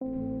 you